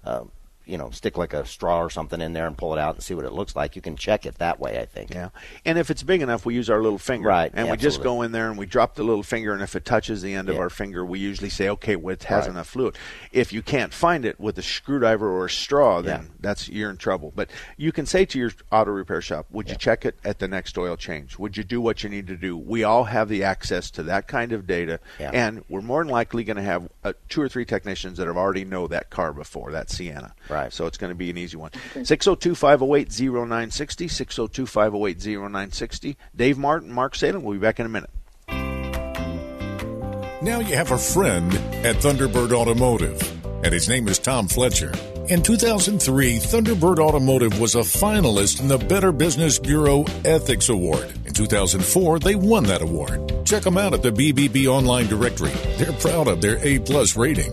Uh, you know, stick like a straw or something in there and pull it out and see what it looks like. You can check it that way, I think. Yeah. And if it's big enough, we use our little finger. Right, And we just go in there and we drop the little finger, and if it touches the end of our finger, we usually say, okay, well, it has Right. enough fluid. If you can't find it with a screwdriver or a straw, then Yeah. that's you're in trouble. But you can say to your auto repair shop, would you check it at the next oil change? Would you do what you need to do? We all have the access to that kind of data, Yeah. and we're more than likely going to have uh, two or three technicians that have already know that car before, that Sienna. Right. So it's going to be an easy one. 602 508 0960. 602 508 0960. Dave Martin, Mark Salem. We'll be back in a minute. Now you have a friend at Thunderbird Automotive, and his name is Tom Fletcher. In 2003, Thunderbird Automotive was a finalist in the Better Business Bureau Ethics Award. In 2004, they won that award. Check them out at the BBB Online Directory. They're proud of their A plus rating.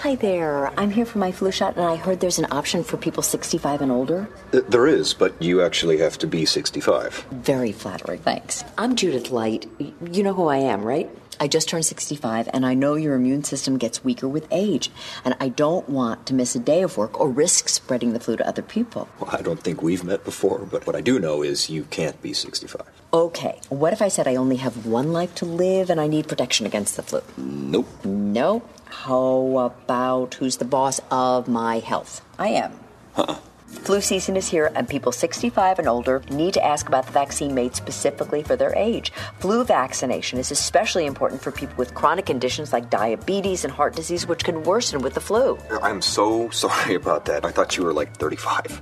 Hi there. I'm here for my flu shot, and I heard there's an option for people 65 and older. There is, but you actually have to be 65. Very flattering. Thanks. I'm Judith Light. You know who I am, right? I just turned 65, and I know your immune system gets weaker with age. And I don't want to miss a day of work or risk spreading the flu to other people. Well, I don't think we've met before, but what I do know is you can't be 65. Okay, what if I said I only have one life to live and I need protection against the flu? Nope. Nope. How about who's the boss of my health? I am. Uh-uh. Flu season is here, and people 65 and older need to ask about the vaccine made specifically for their age. Flu vaccination is especially important for people with chronic conditions like diabetes and heart disease, which can worsen with the flu. I'm so sorry about that. I thought you were like 35.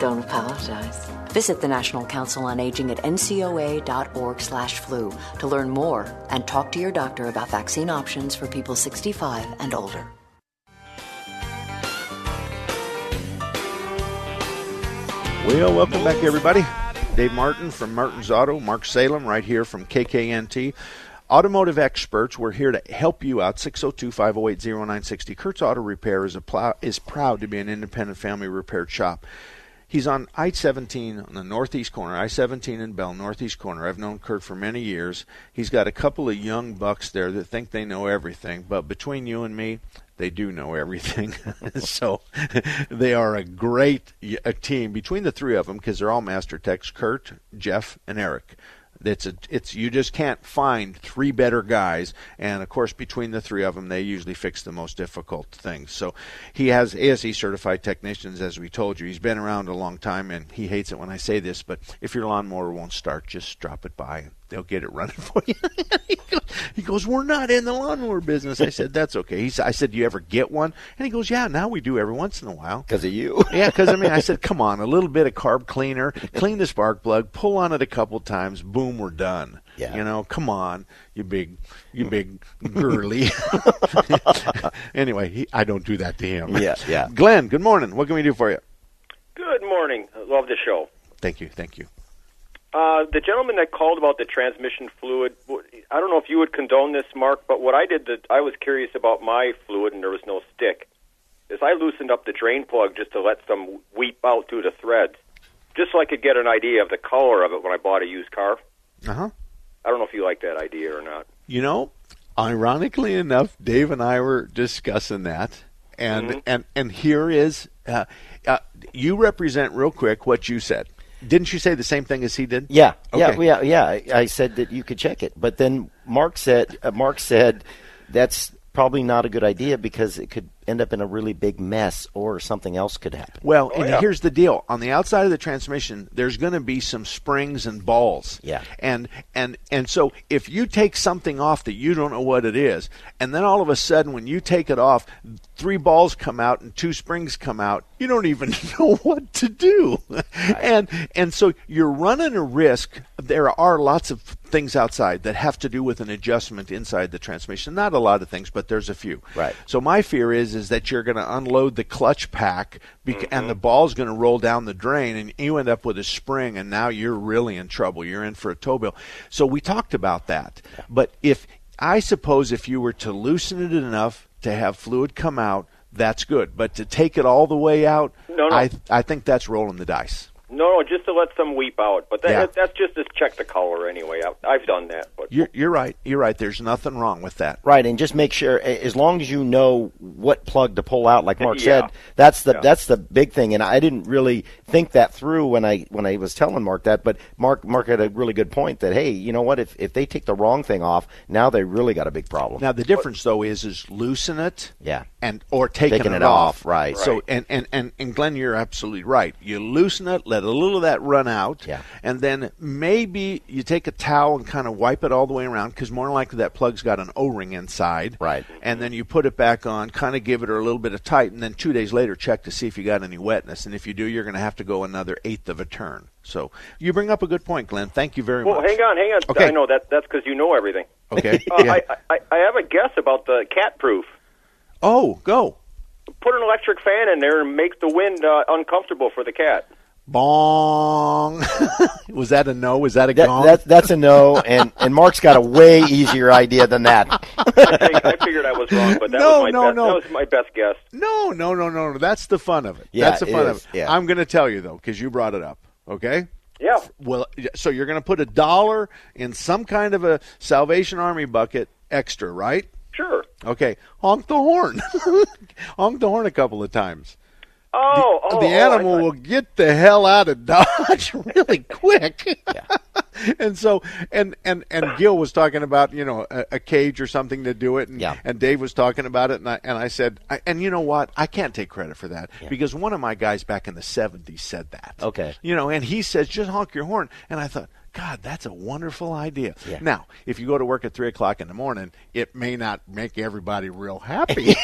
Don't apologize. Visit the National Council on Aging at ncoa.org/flu to learn more and talk to your doctor about vaccine options for people 65 and older. Well, welcome back, everybody. Dave Martin from Martin's Auto, Mark Salem right here from KKNT. Automotive experts, we're here to help you out. 602 508 0960. Kurt's Auto Repair is, is proud to be an independent family repair shop. He's on I 17 on the northeast corner, I 17 in Bell, northeast corner. I've known Kurt for many years. He's got a couple of young bucks there that think they know everything, but between you and me, they do know everything. so they are a great a team between the three of them because they're all master techs Kurt, Jeff, and Eric. It's a, it's you just can't find three better guys, and of course between the three of them, they usually fix the most difficult things. So he has ASE certified technicians, as we told you. He's been around a long time, and he hates it when I say this, but if your lawnmower won't start, just drop it by, they'll get it running for you. he goes, "We're not in the lawnmower business." I said, "That's okay." He said, "I said, do you ever get one?" And he goes, "Yeah, now we do every once in a while." Because of you. yeah, because I mean, I said, "Come on, a little bit of carb cleaner, clean the spark plug, pull on it a couple times, boom, we're done." Yeah. You know, come on, you big, you big girly. anyway, he, I don't do that to him. Yeah, yeah. Glenn, good morning. What can we do for you? Good morning. Love the show. Thank you, thank you. Uh, the gentleman that called about the transmission fluid, I don't know if you would condone this, Mark, but what I did, that I was curious about my fluid, and there was no stick, is I loosened up the drain plug just to let some weep out through the threads, just so I could get an idea of the color of it when I bought a used car. Uh huh. I don't know if you like that idea or not. You know, ironically enough, Dave and I were discussing that, and Mm-hmm. and and here is uh, uh, you represent real quick what you said. Didn't you say the same thing as he did? Yeah, yeah, Okay. yeah, yeah. I- I said that you could check it, but then Mark said, uh, Mark said, that's probably not a good idea because it could end up in a really big mess, or something else could happen. Well, Oh, and here's the deal: on the outside of the transmission, there's going to be some springs and balls. Yeah. And and and so if you take something off that you don't know what it is, and then all of a sudden when you take it off, three balls come out and two springs come out, you don't even know what to do. and and so you're running a risk. There are lots of things outside that have to do with an adjustment inside the transmission. Not a lot of things, but there's a few. Right. So my fear is is that you're going to unload the clutch pack bec- mm-hmm. and the ball's going to roll down the drain and you end up with a spring and now you're really in trouble. You're in for a tow bill. So we talked about that. But if I suppose if you were to loosen it enough to have fluid come out, that's good. But to take it all the way out, No, no. I I think that's rolling the dice. No, no, just to let some weep out. But that, Yeah. that's just to check the color anyway. I, I've done that. But You're you're right. You're right. There's nothing wrong with that. Right, and just make sure as long as you know what plug to pull out, like Mark Yeah. said, that's the Yeah. that's the big thing. And I didn't really think that through when I when I was telling Mark that, but Mark Mark had a really good point that hey, you know what? If if they take the wrong thing off, now they really got a big problem. Now the difference though is is loosen it, Yeah. And or taking, Taking it, it off, right. So and, and and and Glenn, you're absolutely right. You loosen it, let a little of that run out, Yeah. and then maybe you take a towel and kind of wipe it all the way around because more than likely that plug's got an O-ring inside, right? And then you put it back on, kind of give it a little bit of tight, and then two days later check to see if you got any wetness, and if you do, you're going to have to go another eighth of a turn. So you bring up a good point, Glenn. Thank you very well, much. Well, hang on, hang on. Okay. I know that that's because you know everything. Okay. Uh, yeah. I, I I have a guess about the cat proof. Oh, go. Put an electric fan in there and make the wind uh, uncomfortable for the cat. Bong. was that a no? Was that a That, gong? that, that's a no, and, and Mark's got a way easier idea than that. I figured I was wrong, but that No, was my no, best, no. that was my best guess. No, no, no, no, no. That's the fun of it. Yeah, That's the fun is, of it. yeah. I'm going to tell you though, because you brought it up. Okay. Yeah. Well, so you're going to put a dollar in some kind of a Salvation Army bucket extra, right? Sure. Okay. Honk the horn. Honk the horn a couple of times. Oh, oh, the oh, animal I- will get the hell out of Dodge really quick. and so, and and and Gil was talking about you know a, a cage or something to do it, and Yeah. and Dave was talking about it, and I and I said, I, and you know what, I can't take credit for that because one of my guys back in the '70s said that. Okay. You know, and he says just honk your horn, and I thought. God, that's a wonderful idea. Yeah. Now, if you go to work at three o'clock in the morning, it may not make everybody real happy.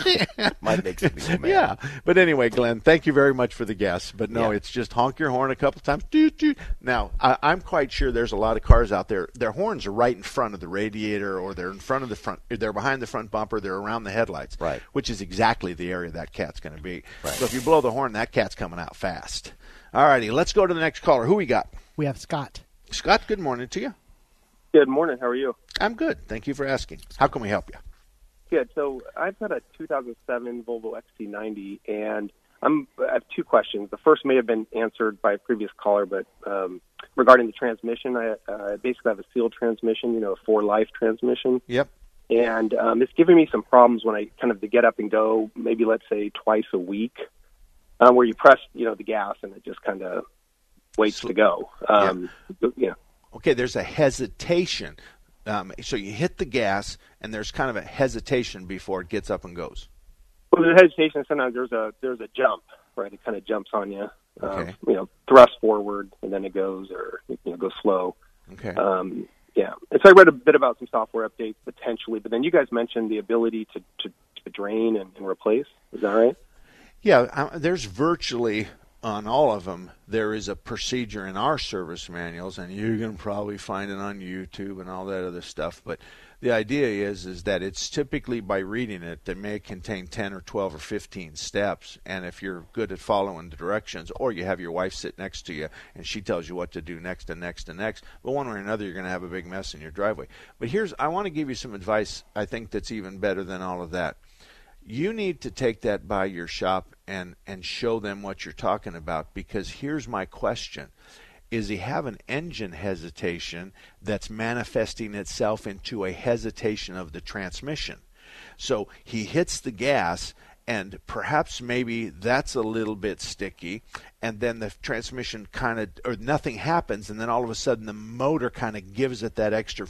Might make some people mad. Yeah, but anyway, Glenn, thank you very much for the guess. But no, Yeah. it's just honk your horn a couple times. Doot, doot. Now, I, I'm quite sure there's a lot of cars out there. Their horns are right in front of the radiator, or they're in front of the front. They're behind the front bumper. They're around the headlights. Right. Which is exactly the area that cat's going to be. Right. So if you blow the horn, that cat's coming out fast. All righty, let's go to the next caller. Who we got? We have Scott. Scott. Good morning to you. Good morning. How are you? I'm good. Thank you for asking. How can we help you? Good. So I've got a 2007 Volvo XC90, and I'm, I have two questions. The first may have been answered by a previous caller, but um, regarding the transmission, I uh, basically have a sealed transmission, you know, a four life transmission. Yep. And um, it's giving me some problems when I kind of get up and go, maybe let's say twice a week, um, where you press, you know, the gas and it just kind of waits to go. Um, yeah. okay, there's a hesitation. Um, so you hit the gas, and there's kind of a hesitation before it gets up and goes. Well, there's hesitation. Sometimes there's a there's a jump, right? It kind of jumps on you. Okay. Um, you know, thrust forward and then it goes, or you know, goes slow. Okay. Um, yeah. And so I read a bit about some software updates potentially, but then you guys mentioned the ability to to, to drain and, and replace. Is that right? Yeah, uh, there's virtually on all of them. There is a procedure in our service manuals, and you can probably find it on YouTube and all that other stuff. But the idea is is that it's typically by reading it that may contain 10 or 12 or 15 steps and if you're good at following the directions or you have your wife sit next to you and she tells you what to do next and next and next but one way or another you're going to have a big mess in your driveway but here's i want to give you some advice i think that's even better than all of that you need to take that by your shop and and show them what you're talking about because here's my question. Is he have an engine hesitation that's manifesting itself into a hesitation of the transmission? So he hits the gas and perhaps maybe that's a little bit sticky and then the transmission kind of or nothing happens and then all of a sudden the motor kind of gives it that extra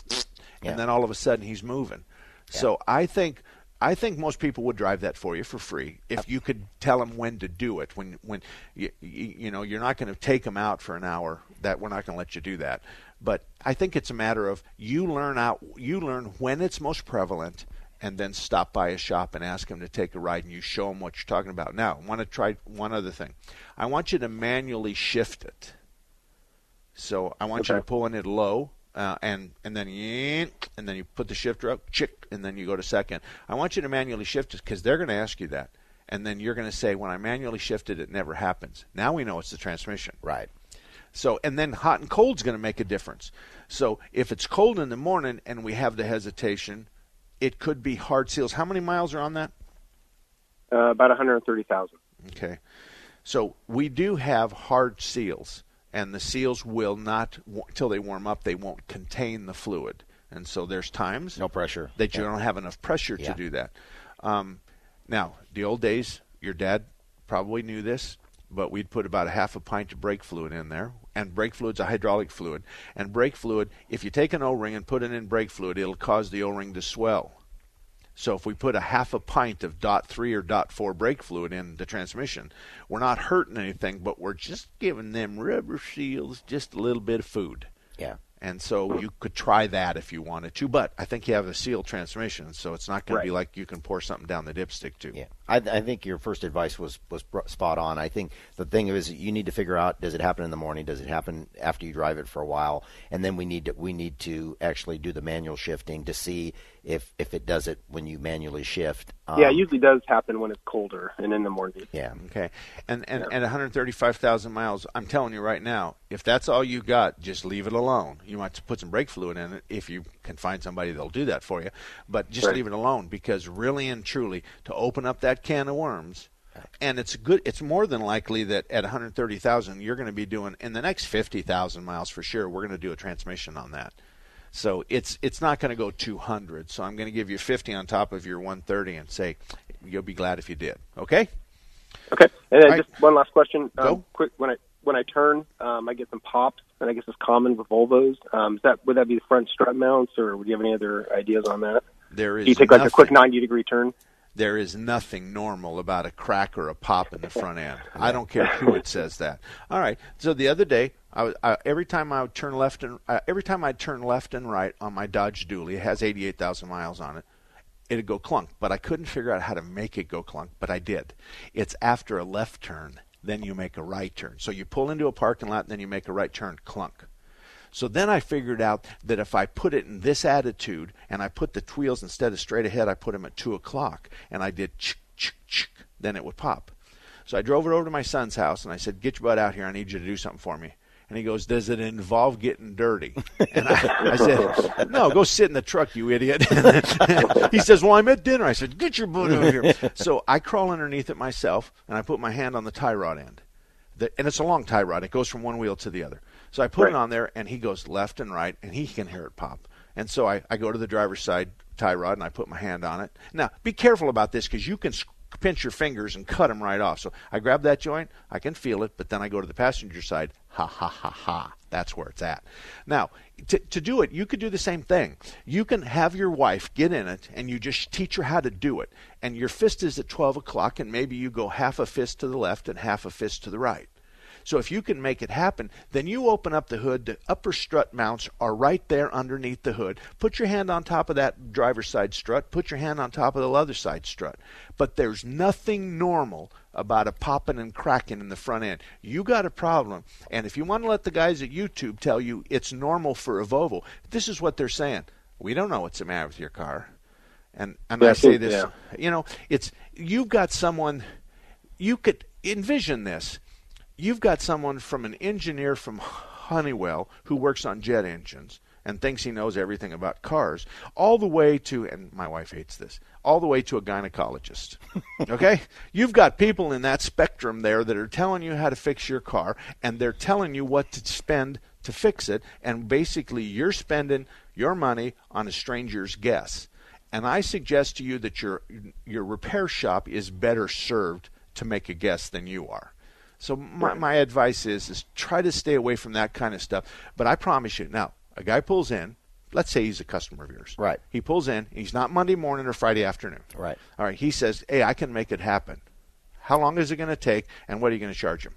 Yeah. and then all of a sudden he's moving. So i think I think most people would drive that for you for free if you could tell them when to do it. When when you you, know you're not going to take them out for an hour. That we're not going to let you do that. But I think it's a matter of you learn out you learn when it's most prevalent and then stop by a shop and ask them to take a ride and you show them what you're talking about. Now, I want to try one other thing. I want you to manually shift it. So I want okay. you to pull in it low uh, and and then you, and then you put the shifter up, chick, and then you go to second. I want you to manually shift it because they're going to ask you that, and then you're going to say, "When I manually shifted, it never happens." Now we know it's the transmission. Right. So and then hot and cold is going to make a difference. So if it's cold in the morning and we have the hesitation, it could be hard seals. How many miles are on that? Uh, about 130,000. Okay. So we do have hard seals, and the seals will not, until they warm up, they won't contain the fluid. And so there's times no pressure that you yeah. don't have enough pressure yeah. to do that. Um, now, the old days, your dad probably knew this, but we'd put about a half a pint of brake fluid in there and brake fluid's a hydraulic fluid. And brake fluid, if you take an O-ring and put it in brake fluid, it'll cause the O-ring to swell. So if we put a half a pint of dot three or dot four brake fluid in the transmission, we're not hurting anything, but we're just giving them rubber seals just a little bit of food. Yeah. And so you could try that if you wanted to, but I think you have a sealed transmission, so it's not going right. to be like you can pour something down the dipstick too. Yeah, I, I, think your first advice was was spot on. I think the thing is you need to figure out does it happen in the morning, does it happen after you drive it for a while, and then we need to we need to actually do the manual shifting to see if if it does it when you manually shift. Um, yeah, it usually does happen when it's colder and in the morning. Yeah. Okay. And and yeah. at 135,000 miles, I'm telling you right now, if that's all you got, just leave it alone. You might put some brake fluid in it if you can find somebody that'll do that for you, but just right. leave it alone because really and truly to open up that can of worms and it's good it's more than likely that at 130,000 you're going to be doing in the next 50,000 miles for sure we're going to do a transmission on that so it's it's not going to go 200. So I'm going to give you 50 on top of your 130 and say you'll be glad if you did. Okay. Okay. And then just one last question. Go. Um, quick. When I when I turn, um, I get some pops, and I guess it's common with Volvos. Um, is that would that be the front strut mounts, or would you have any other ideas on that? There is. Do you take nothing. like a quick 90 degree turn? There is nothing normal about a crack or a pop in the front end. I don't care who it says that. All right. So the other day, I, I, every time I would turn left and uh, every time I'd turn left and right on my Dodge Dually, it has 88,000 miles on it. It'd go clunk, but I couldn't figure out how to make it go clunk, but I did. It's after a left turn, then you make a right turn. So you pull into a parking lot, and then you make a right turn, clunk. So then I figured out that if I put it in this attitude and I put the wheels instead of straight ahead, I put them at 2 o'clock and I did ch ch ch, then it would pop. So I drove it over to my son's house and I said, Get your butt out here. I need you to do something for me. And he goes, Does it involve getting dirty? And I, I said, No, go sit in the truck, you idiot. he says, Well, I'm at dinner. I said, Get your butt over here. So I crawl underneath it myself and I put my hand on the tie rod end. The, and it's a long tie rod. It goes from one wheel to the other. So I put right. it on there, and he goes left and right, and he can hear it pop. And so I, I go to the driver's side tie rod, and I put my hand on it. Now, be careful about this because you can pinch your fingers and cut them right off. So I grab that joint, I can feel it, but then I go to the passenger side. Ha ha ha ha. That's where it's at. Now, to, to do it, you could do the same thing. You can have your wife get in it and you just teach her how to do it. And your fist is at 12 o'clock, and maybe you go half a fist to the left and half a fist to the right. So if you can make it happen, then you open up the hood. The upper strut mounts are right there underneath the hood. Put your hand on top of that driver's side strut. Put your hand on top of the other side strut. But there's nothing normal about a popping and cracking in the front end. You got a problem. And if you want to let the guys at YouTube tell you it's normal for a Volvo, this is what they're saying. We don't know what's the matter with your car. And and yeah, I say this, yeah. you know, it's you've got someone you could envision this you've got someone from an engineer from Honeywell who works on jet engines and thinks he knows everything about cars, all the way to, and my wife hates this, all the way to a gynecologist. okay? You've got people in that spectrum there that are telling you how to fix your car, and they're telling you what to spend to fix it, and basically you're spending your money on a stranger's guess. And I suggest to you that your your repair shop is better served to make a guess than you are. So my, my advice is is try to stay away from that kind of stuff. But I promise you, now a guy pulls in. Let's say he's a customer of yours. Right. He pulls in. He's not Monday morning or Friday afternoon. Right. All right. He says, "Hey, I can make it happen." How long is it going to take, and what are you going to charge him?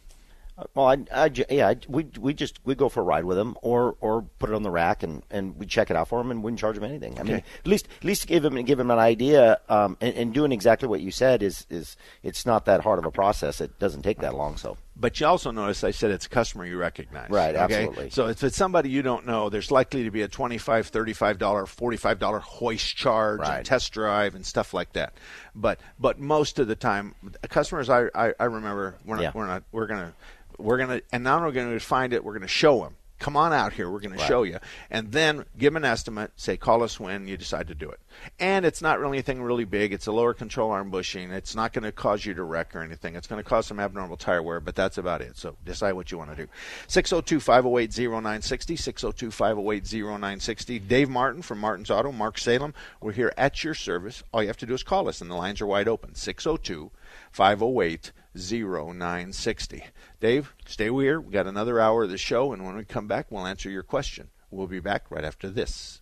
Well, I, I yeah, we we just we go for a ride with them, or or put it on the rack and, and we check it out for them, and wouldn't charge them anything. I mean, at least at least give them give them an idea, um, and, and doing exactly what you said is is it's not that hard of a process. It doesn't take that long. So But you also notice I said it's a customer you recognize. Right, okay? absolutely. So if it's somebody you don't know, there's likely to be a $25, $35, $45 hoist charge Right. and test drive and stuff like that. But but most of the time, customers I I, I remember we're not, Yeah. we're not we're gonna we're gonna and now we're gonna find it. We're gonna show them. Come on out here. We're going to show you, and then give an estimate. Say, call us when you decide to do it. And it's not really anything really big. It's a lower control arm bushing. It's not going to cause you to wreck or anything. It's going to cause some abnormal tire wear, but that's about it. So decide what you want to do. 602 508 0960. 602 508 0960. Dave Martin from Martin's Auto, Mark Salem. We're here at your service. All you have to do is call us, and the lines are wide open. 602 508 0960. Dave, stay here. we got another hour of the show, and when we come back, we'll answer your question. We'll be back right after this.